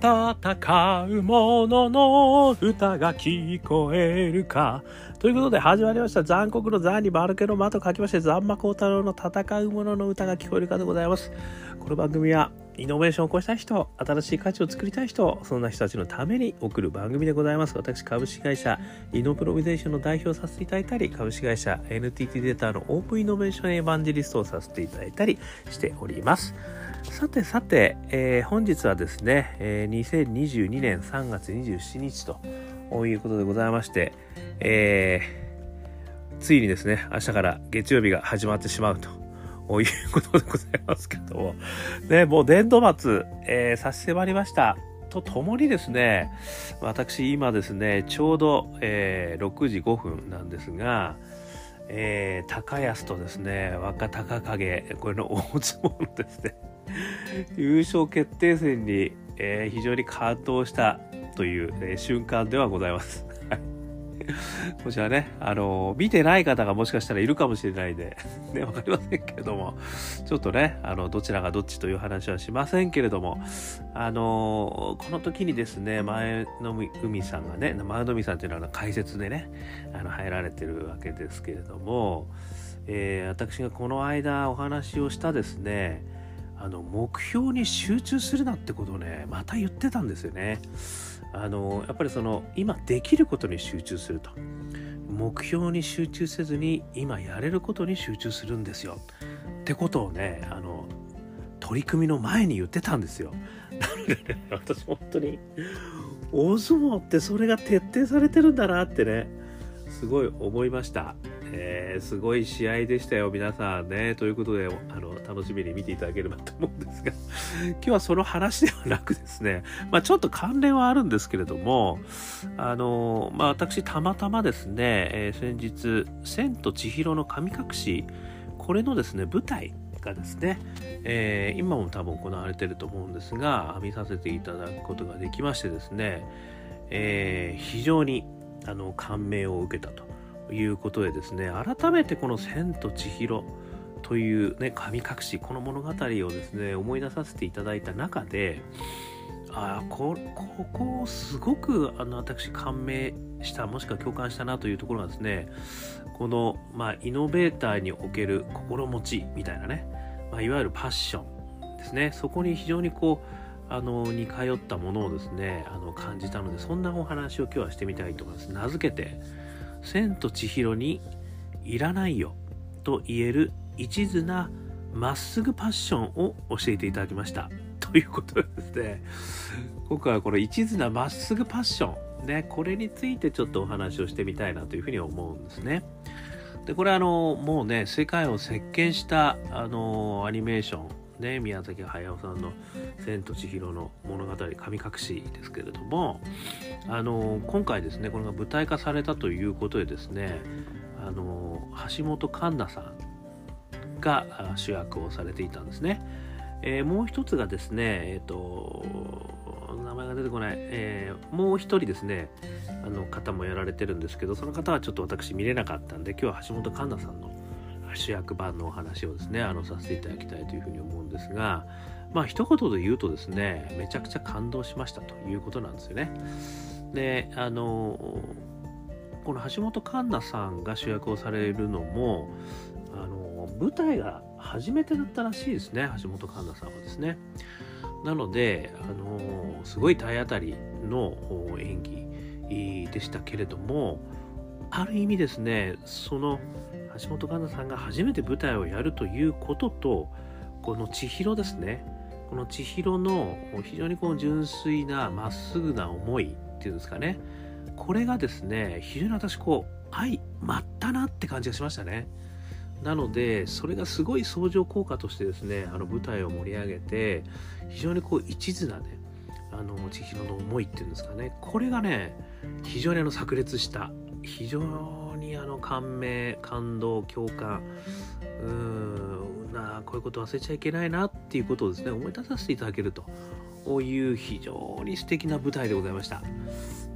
戦う者のの歌が聞こえるか。ということで始まりました。残酷の残に丸けの間と書きまして、残魔高太郎の戦う者のの歌が聞こえるかでございます。この番組は、イノベーションを起こしたい人、新しい価値を作りたい人、そんな人たちのために送る番組でございます。私、株式会社イノプロビゼーションの代表をさせていただいたり、株式会社 NTT データのオープンイノベーションエヴァンジリストをさせていただいたりしております。さてさて、えー、本日はですね、えー、2022年3月27日ということでございまして、えー、ついにですね、明日から月曜日が始まってしまうと。いうことでございますけども。ね、もう年度末、えー、差し迫りました。とともにですね、私今ですね、ちょうど、えー、6時5分なんですが、えー、高安とですね、若隆景、これの大相撲ですね、優勝決定戦に、えー、非常に感動したという、えー、瞬間ではございます。こちらね、あのー、見てない方がもしかしたらいるかもしれないで、ね、わかりませんけれども、ちょっとね、あの、どちらがどっちという話はしませんけれども、あのー、この時にですね、前の海さんがね、前の海さんというのは解説でね、あの、入られてるわけですけれども、えー、私がこの間お話をしたですね、あの目標に集中するなってことをねまた言ってたんですよね。あのやっぱりその今できることに集中すると目標に集中せずに今やれることに集中するんですよってことをねあの取り組みの前に言ってたんですよ。なのでね私本当に大相撲ってそれが徹底されてるんだなってねすごい思いました。えー、すごい試合でしたよ、皆さんね。ということで、あの、楽しみに見ていただければと思うんですが、今日はその話ではなくですね、まあちょっと関連はあるんですけれども、あの、まあ私たまたまですね、えー、先日、千と千尋の神隠し、これのですね、舞台がですね、えー、今も多分行われてると思うんですが、見させていただくことができましてですね、えー、非常にあの感銘を受けたと。いうことでですね改めてこの「千と千尋」というね神隠しこの物語をですね思い出させていただいた中でああこここすごくあの私感銘したもしくは共感したなというところがですねこの、まあ、イノベーターにおける心持ちみたいなね、まあ、いわゆるパッションですね。そこに非常にこうあの似通ったものをですねあの感じたのでそんなお話を今日はしてみたいと思います。名付けて千と千尋にいらないよと言える一途なまっすぐパッションを教えていただきました。ということですね、今回はこの一途なまっすぐパッション、ね、これについてちょっとお話をしてみたいなというふうに思うんですね。で、これあの、もうね、世界を席巻したあのアニメーション、ね、宮崎駿さんの「千と千尋の物語神隠し」ですけれどもあの今回ですねこれが舞台化されたということでですねあの橋本環奈さんが主役をされていたんですね。えー、もう一つがですね、えっ、ー、と、名前が出てこない、えー、もう一人ですね、あの方もやられてるんですけど、その方はちょっと私見れなかったんで、今日は橋本環奈さんの主役版のお話をですねあのさせていただきたいというふうに思うんですがまあ一言で言うとですねめちゃくちゃ感動しましたということなんですよね。であのこの橋本環奈さんが主役をされるのもあの舞台が初めてだったらしいですね橋本環奈さんはですね。なのであのすごい体当たりの演技でしたけれどもある意味ですねその橋本環奈さんが初めて舞台をやるということとこの千尋ですね。この千尋の非常にこう純粋なまっすぐな思いっていうんですかね。これがですね非常に私こう相まったなって感じがしましたね。なのでそれがすごい相乗効果としてですねあの舞台を盛り上げて非常にこう一途なねあの千尋の思いっていうんですかね。これがね非常にあの炸裂した非常にあの感銘感動共感うーんなこういうこと忘れちゃいけないなっていうことをですね思い出させていただけると。いう非常に素敵な舞台でございました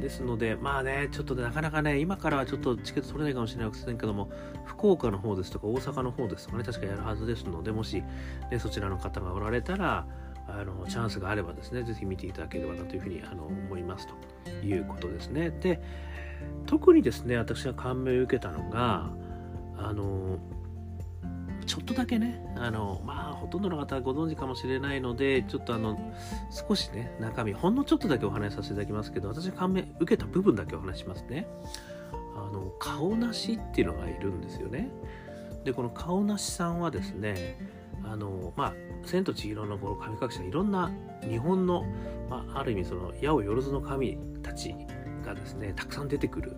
ですのでまあねちょっとなかなかね今からはちょっとチケット取れないかもしれませんけども福岡の方ですとか大阪の方ですとかね確かやるはずですのでもし、ね、そちらの方がおられたらあのチャンスがあればですね是非見ていただければなというふうにあの思いますということですね。で特にですね私が感銘を受けたのがあのちょっとだけねあのまあほとんどの方はご存知かもしれないのでちょっとあの少しね中身ほんのちょっとだけお話しさせていただきますけど私が感銘受けた部分だけお話しますね。あの顔なしっていうのがいるんですよね。でこの顔なしさんはですねあのまあ「千と千尋のこの神隠し」はいろんな日本の、まあ、ある意味その矢をよろずの神たちがですねたくさん出てくる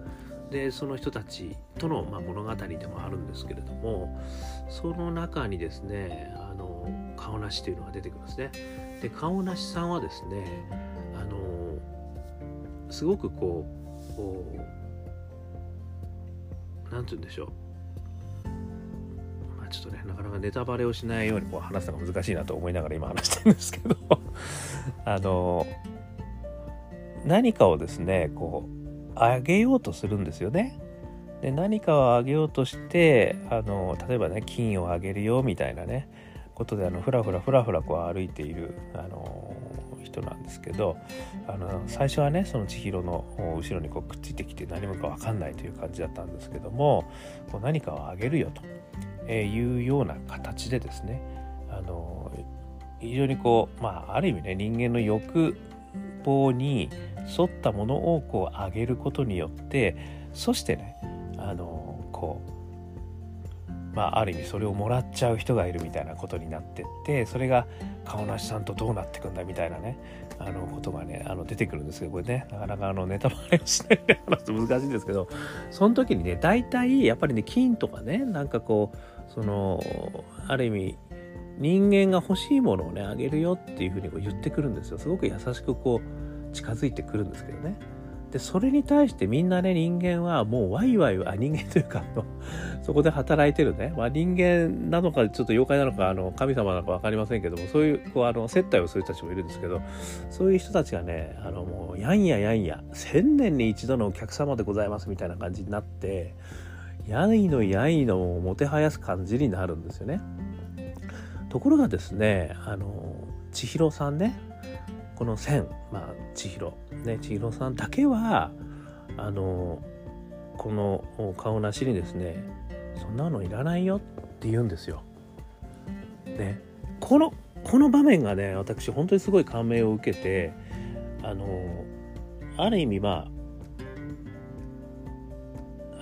でその人たちとの、まあ、物語でもあるんですけれどもその中にですねあの顔なしというのが出てくるんですね。で顔なしさんはですねあのすごくこう何て言うんでしょう。ちょっとねなかなかネタバレをしないようにこう話すのが難しいなと思いながら今話してるんですけど あの何かをですねこうあげようとするんですよね。で何かをあげようとしてあの例えばね金をあげるよみたいなねことであのふらふらふらふらこう歩いているあの人なんですけどあの最初はねその千尋の後ろにこうくっついてきて何もか分かんないという感じだったんですけどもこう何かをあげるよというような形でですねあの非常にこうまあある意味ね人間の欲望に沿ったものをこう上げることによってそしてねあのこうまあある意味それをもらっちゃう人がいるみたいなことになってってそれが顔なしさんとどうなってくんだみたいなねあのことがねあの出てくるんですけどこれね。なかなかあのネタバレをしないで話すと難しいんですけどその時にね大体やっぱりね金とかねなんかこうそのある意味人間が欲しいものをねあげるよっていうふうにこう言ってくるんですよ。すごく優しくこう近づいてくるんですけどねでそれに対してみんなね人間はもうワイワイあ人間というか そこで働いてるね、まあ、人間なのかちょっと妖怪なのかあの神様なのか分かりませんけどもそういうこうあの接待をする人たちもいるんですけどそういう人たちがねあのもうやんややんや千年に一度のお客様でございますみたいな感じになってやいのやいのをもてはやす感じになるんですよね。ところがですねあの千尋さんねこの千まあ千尋ね千尋さんだけはあのこの顔なしにですねそんなのいらないよって言うんですよ。ねこのこの場面がね私本当にすごい感銘を受けてあのある意味ま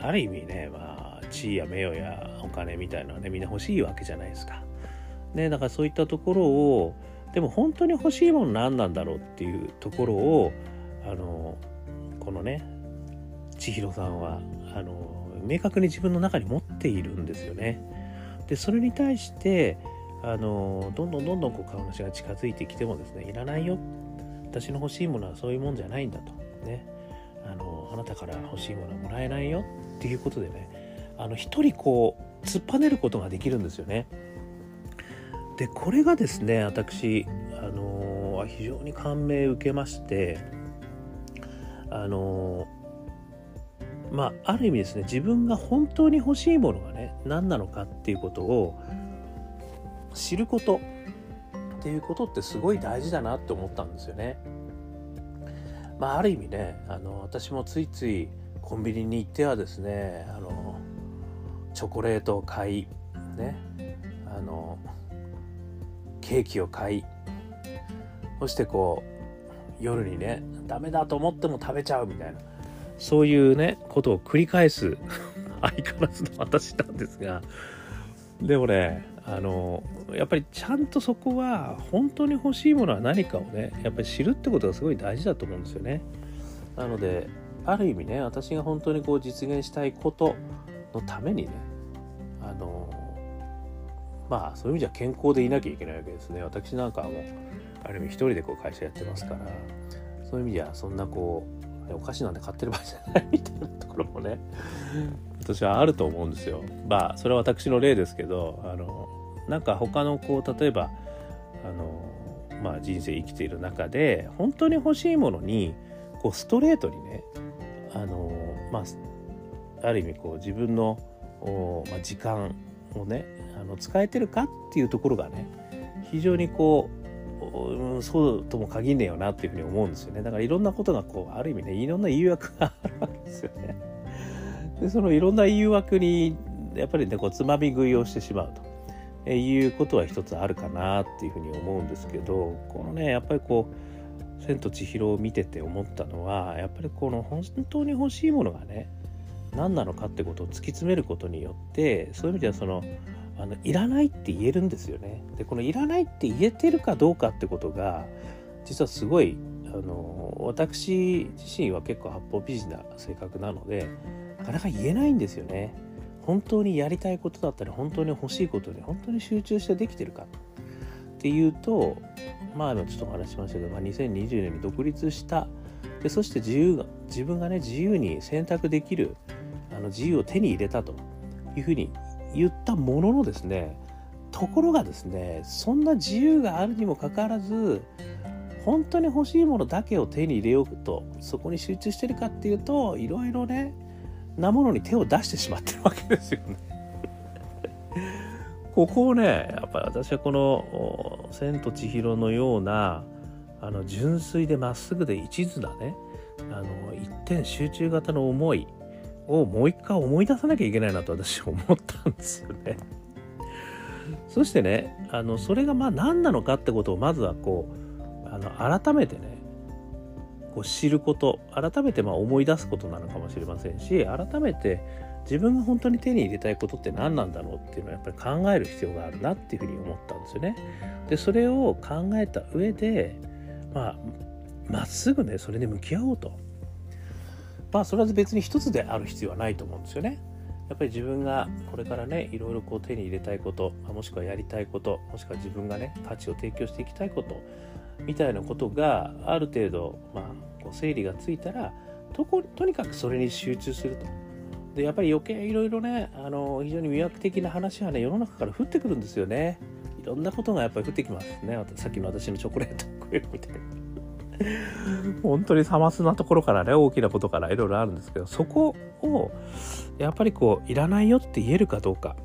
あある意味ねまあ地位や名誉やお金みたいなのはねみんな欲しいわけじゃないですか。ねだからそういったところをでも本当に欲しいもの何なんだろうっていうところをあのこのね千尋さんはあの明確に自分の中に持っているんですよね。でそれに対してあのどんどんどんどんこう顔なしが近づいてきてもですねいらないよ私の欲しいものはそういうもんじゃないんだとねあのあなたから欲しいものはもらえないよっていうことでねあの一人こう突っぱねることができるんですよね。でこれがですね私、あのー、非常に感銘を受けましてあのー、まあある意味ですね自分が本当に欲しいものがね何なのかっていうことを知ることっていうことってすごい大事だなって思ったんですよね。まあ、ある意味ねあの私もついついコンビニに行ってはですねあのチョコレートを買いねあのケーキを買いそしてこう夜にねダメだと思っても食べちゃうみたいなそういうねことを繰り返す 相変わらずの私なんですがでもねあのやっぱりちゃんとそこは本当に欲しいものは何かをねやっぱり知るってことがすごい大事だと思うんですよね。なのである意味ね私が本当にこう実現したいことのためにねあのまあそういう意味じゃ健康でいなきゃいけないわけですね。私なんかはもうある意味一人でこう会社やってますからそういう意味じゃそんなこうお菓子なんて買ってる場合じゃないみたいなところもね私はあると思うんですよ。まあそれは私の例ですけどあのなんか他のこう例えばあのまあ人生生きている中で本当に欲しいものにこうストレートにねあのまあある意味こう自分の、まあ、時間をねあの使えてるかっていうところがね非常にこうそうとも限んねえよなっていうふうに思うんですよね。だからいろんなことがこうある意味ねいろんな誘惑があるわけですよね。でそのいろんな誘惑にやっぱりねこうつまみ食いをしてしまうと。いうことは一つあるかなっていうふうに思うんですけどこのねやっぱりこう「千と千尋」を見てて思ったのはやっぱりこの本当に欲しいものがね何なのかってことを突き詰めることによってそういう意味ではそのあのいらないって言えるんですよね。でこのいらないって言えてるかどうかってことが実はすごいあの私自身は結構八方美人な性格なのでなかなか言えないんですよね。本当にやりたいことだったり本当に欲しいことに本当に集中してできてるかっていうとまあちょっとお話しましたけど、まあ、2020年に独立したでそして自由が自分がね自由に選択できるあの自由を手に入れたというふうに言ったもののですねところがですねそんな自由があるにもかかわらず本当に欲しいものだけを手に入れようとそこに集中してるかっていうといろいろねなものに手を出してしまってるわけですよね。ここをねやっぱり私はこの「千と千尋」のようなあの純粋でまっすぐで一途なねあの一点集中型の思いをもう一回思い出さなきゃいけないなと私思ったんですよね。そしてねあのそれがまあ何なのかってことをまずはこうあの改めてねこう知ること改めてま思い出すことなのかもしれませんし改めて自分が本当に手に入れたいことって何なんだろうっていうのをやっぱり考える必要があるなっていうふうに思ったんですよね。でそれを考えた上でまあっすぐねそれで向き合おうと。まあそれは別に一つである必要はないと思うんですよね。やっぱり自分がこれからねいろいろこう手に入れたいこともしくはやりたいこともしくは自分がね価値を提供していきたいことみたいなことがある程度、まあ、こう整理がついたらとことにかくそれに集中すると。でやっぱり余計いろいろねあの非常に魅惑的な話はね世の中から降ってくるんですよね。いろんなことがやっぱり降ってきますね。さっきの私のチョコレート食えるみたいな。本当にさますなところからね大きなことからいろいろあるんですけどそこをやっぱりこういらないよって言えるかどうか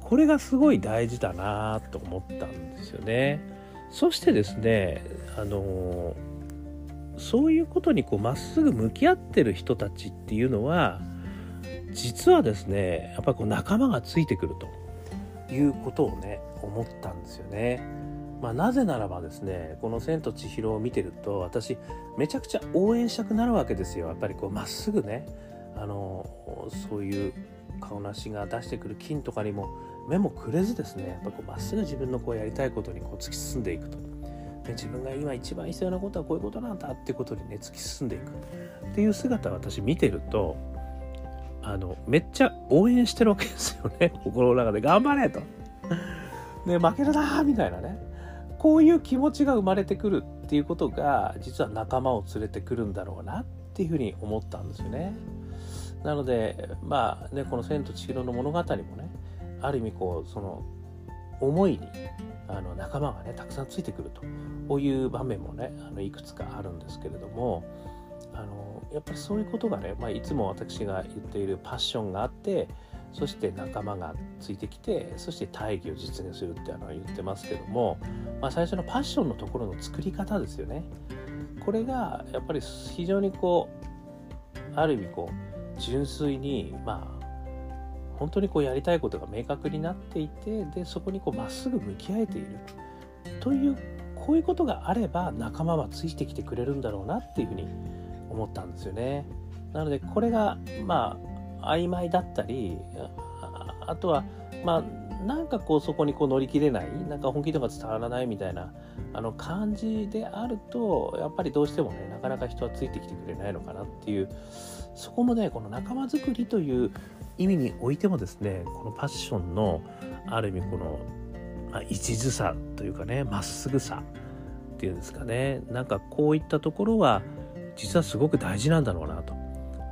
これがすごい大事だなと思ったんですよね。そしてですねあのそういうことにこうまっすぐ向き合ってる人たちっていうのは実はですねやっぱりこう仲間がついてくるということをね思ったんですよね。まあ、なぜならばですねこの「千と千尋」を見てると私めちゃくちゃ応援したくなるわけですよ。やっぱりこうまっすぐねあのそういう顔なしが出してくる金とかにも目もくれずですねやっぱこうまっすぐ自分のこうやりたいことにこう突き進んでいくと。で自分が今一番必要なことはこういうことなんだっていうことにね突き進んでいく。っていう姿を私見てるとあのめっちゃ応援してるわけですよね。心の中で。頑張れと。ね負けるなみたいなね。こういう気持ちが生まれてくるっていうことが実は仲間を連れてくるんだろうなっていうふうに思ったんですよね。なのでまあねこの「千と千尋」の物語もねある意味こうその思いにあの仲間がねたくさんついてくるとこういう場面もねあのいくつかあるんですけれどもあのやっぱりそういうことがね、まあ、いつも私が言っているパッションがあってそして仲間がついてきてそして大義を実現するってあの言ってますけども、まあ、最初のパッションのところの作り方ですよねこれがやっぱり非常にこうある意味こう純粋にまあ本当にこうやりたいことが明確になっていてでそこにこうまっすぐ向き合えているというこういうことがあれば仲間はついてきてくれるんだろうなっていうふうに思ったんですよね。なのでこれがまあ曖昧だったりあとはまあなんかこうそこにこう乗り切れないなんか本気度が伝わらないみたいなあの感じであるとやっぱりどうしてもねなかなか人はついてきてくれないのかなっていうそこもねこの仲間づくりという意味においてもですねこのパッションのある意味この、まあ、一途さというかねまっすぐさっていうんですかねなんかこういったところは実はすごく大事なんだろうなと。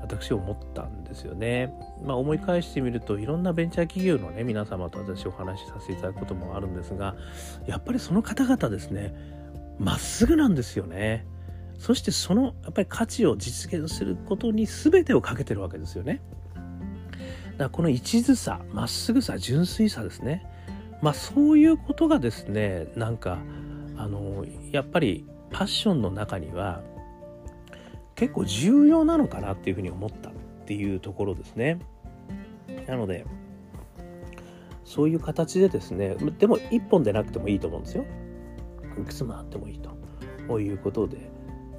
私思ったんですよね。まあ、思い返してみるといろんなベンチャー企業のね皆様と私お話しさせていただくこともあるんですがやっぱりその方々ですねまっすぐなんですよね。そしてそのやっぱり価値を実現することに全てをかけてるわけですよね。だからこの一途さまっすぐさ純粋さですね。まあそういうことがですねなんかあのやっぱりパッションの中には結構重要なのかなっていうふうに思ったっていうところですね。なのでそういう形でですねでも一本でなくてもいいと思うんですよ。いくつもあってもいいということで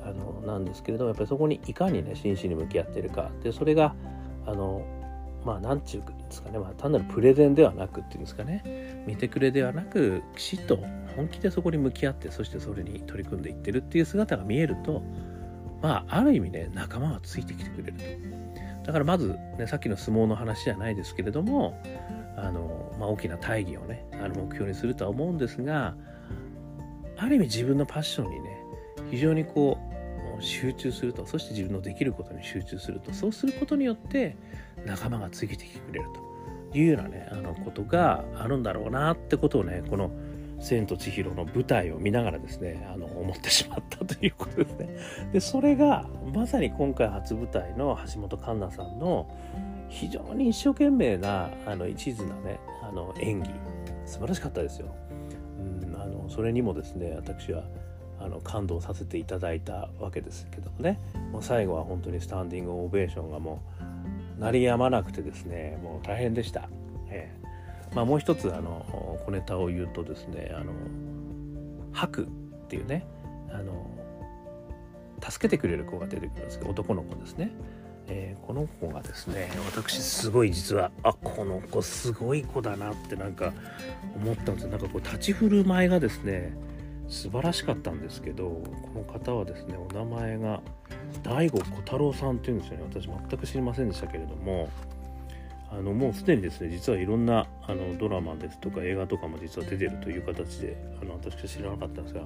あのなんですけれどもやっぱりそこにいかにね真摯に向き合ってるかでそれがあのまあ何て言うんですかね、まあ、単なるプレゼンではなくっていうんですかね見てくれではなくきちっと本気でそこに向き合ってそしてそれに取り組んでいってるっていう姿が見えるとまあある意味ね仲間がついてきてくれると。だからまず、ね、さっきの相撲の話じゃないですけれどもあの、まあ、大きな大義をねあの目標にするとは思うんですがある意味自分のパッションにね非常にこう集中すると。そして自分のできることに集中すると。そうすることによって仲間がついてきてくれるというようなねあのことがあるんだろうなってことをねこの「千と千尋」の舞台を見ながらですねあの思ってしまったということですね。でそれがまさに今回初舞台の橋本環奈さんの非常に一生懸命なあの一途なねあの演技素晴らしかったですよ。うん、あのそれにもですね私はあの感動させていただいたわけですけどもねもう最後は本当にスタンディングオベーションがもう鳴りやまなくてですねもう大変でした。えーまあ、もう一つあの小ネタを言うとですねあの吐くっていうねあの助けてくれる子が出てくるんですけど男の子ですね。えー、この子がですね私すごい実はあこの子すごい子だなってなんか思ったんですなんかこう立ち振る舞いがですね素晴らしかったんですけどこの方はですねお名前が大悟小太郎さんっていうんですよね私全く知りませんでしたけれどもあのもうすでにですね実はいろんなあのドラマですとか映画とかも実は出てるという形であの私は知らなかったんですが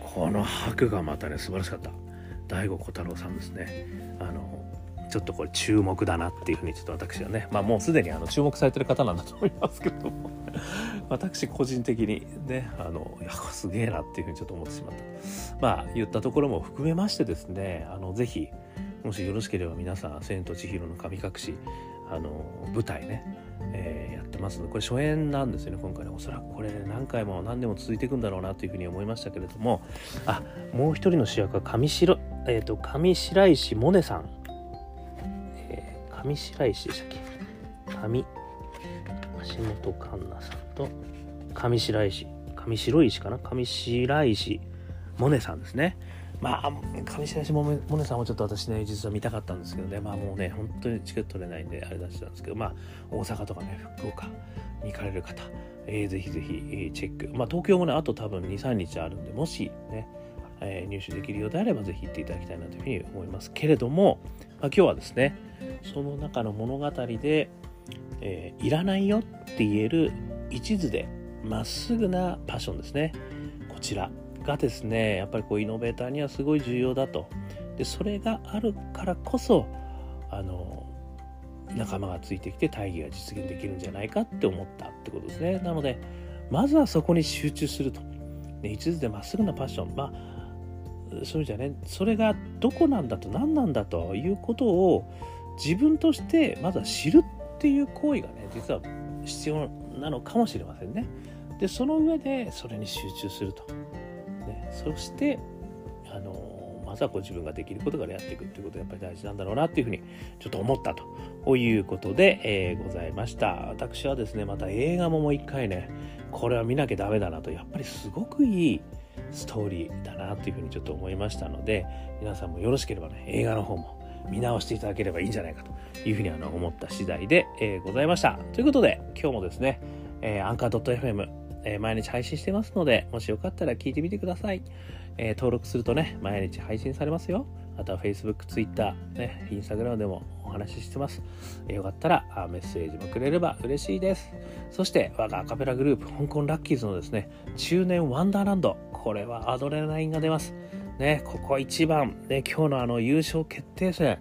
この白がまたね素晴らしかった。大悟小太郎さんですね。あのちょっとこれ注目だなっていうふうにちょっと私はねまあもうすでにあの注目されてる方なんだと思いますけども。私個人的にねあのいやすげえなっていうふうにちょっと思ってしまった。まあ言ったところも含めましてですねあのぜひもしよろしければ皆さん「千と千尋の神隠し」あの舞台ね、えー、やってますのでこれ初演なんですよね今回ね。おそらくこれ何回も何年も続いていくんだろうなというふうに思いましたけれどもあもう一人の主役は上白,、えーと、上白石萌音さん。え上白石でしたっけ？上橋本環奈さんと上白石上白石かな？上白石萌音さんですね。まあ上白石萌音さんもちょっと私ね実は見たかったんですけどね。まあもうね本当にチケット取れないんであれ出したんですけどまあ大阪とかね福岡に行かれる方、えー、ぜひぜひ、チェック。まあ東京もねあと多分23日あるんでもしねえー、入手できるようであればぜひ行っていただきたいなというふうに思います。けれども、まあ、今日はですねその中の物語で、えー、いらないよって言える一途でまっすぐなパッションですね。こちら。がですねやっぱりこうイノベーターにはすごい重要だとでそれがあるからこそあの仲間がついてきて大義が実現できるんじゃないかって思ったってことですねなのでまずはそこに集中すると、ね、一途でまっすぐなパッションまあそれじゃねそれがどこなんだと何なんだということを自分としてまずは知るっていう行為がね実は必要なのかもしれませんね。でその上でそれに集中すると。そしてあのまずはこう自分ができることからやっていくっていうことがやっぱり大事なんだろうなっていうふうにちょっと思ったということで、えー、ございました。私はですねまた映画ももう一回ねこれは見なきゃダメだなとやっぱりすごくいいストーリーだなというふうにちょっと思いましたので皆さんもよろしければね映画の方も見直していただければいいんじゃないかというふうにあの思った次第で、えー、ございました。ということで今日もですね、えー、アンカー .fm、えー、毎日配信してますのでもしよかったら聞いてみてください。えー、登録するとね毎日配信されますよ。あとは Facebook、Twitter、ね、Instagram でもお話ししてます。よかったらメッセージもくれれば嬉しいです。そして、我がアカペラグループ、香港ラッキーズのですね、中年ワンダーランド。これはアドレナリンが出ます。ね、ここ一番、ね、今日のあの優勝決定戦、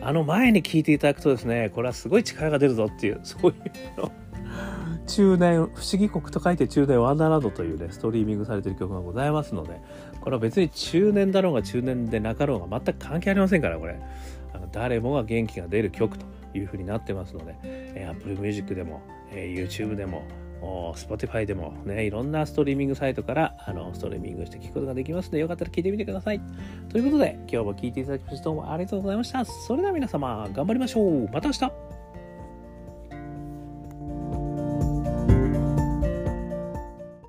あの前に聞いていただくとですね、これはすごい力が出るぞっていう、そういうの。中年、不思議国と書いて中年ワンダーランドというね、ストリーミングされてる曲がございますので、これは別に中年だろうが中年でなかろうが全く関係ありませんから、これ。あの誰もが元気が出る曲というふうになってますので、えー、Apple Music でも、えー、YouTube でも、Spotify でもね、いろんなストリーミングサイトからあのストリーミングして聞くことができますので、よかったら聞いてみてください。ということで、今日も聞いていただきましてどうもありがとうございました。それでは皆様、頑張りましょう。また明日